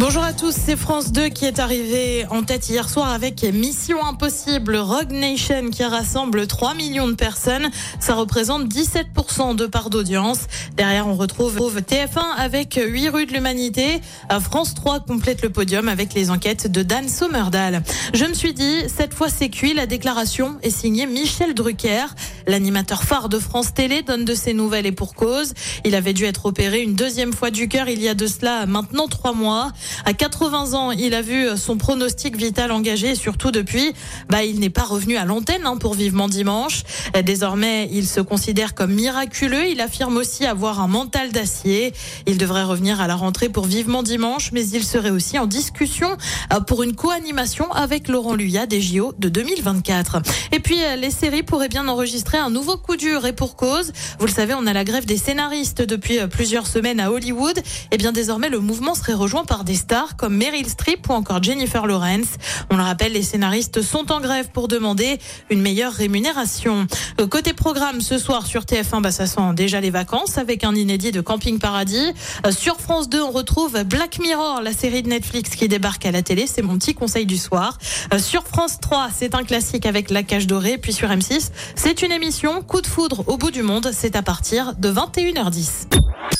Bonjour à tous, c'est France 2 qui est arrivé en tête hier soir avec Mission Impossible Rogue Nation qui rassemble 3 millions de personnes. Ça représente 17% de part d'audience. Derrière, on retrouve TF1 avec 8 rues de l'humanité. France 3 complète le podium avec les enquêtes de Dan Sommerdahl. Je me suis dit, cette fois c'est cuit, la déclaration est signée Michel Drucker. L'animateur phare de France Télé donne de ses nouvelles et pour cause. Il avait dû être opéré une deuxième fois du cœur il y a de cela maintenant trois mois. À 80 ans, il a vu son pronostic vital engagé et surtout depuis, bah, il n'est pas revenu à l'antenne hein, pour Vivement Dimanche. Désormais, il se considère comme miraculeux. Il affirme aussi avoir un mental d'acier. Il devrait revenir à la rentrée pour Vivement Dimanche, mais il serait aussi en discussion euh, pour une co-animation avec Laurent Luyat des JO de 2024. Et puis, euh, les séries pourraient bien enregistrer un nouveau coup dur et pour cause. Vous le savez, on a la grève des scénaristes depuis euh, plusieurs semaines à Hollywood. Et bien désormais, le mouvement serait rejoint par des stars comme Meryl Streep ou encore Jennifer Lawrence. On le rappelle, les scénaristes sont en grève pour demander une meilleure rémunération. Euh, côté programme, ce soir sur TF1, bah, ça sent déjà les vacances avec un inédit de Camping Paradis. Euh, sur France 2, on retrouve Black Mirror, la série de Netflix qui débarque à la télé. C'est mon petit conseil du soir. Sur France 3, c'est un classique avec La Cage Dorée. Puis sur M6, c'est une émission Coup de foudre au bout du monde. C'est à partir de 21h10.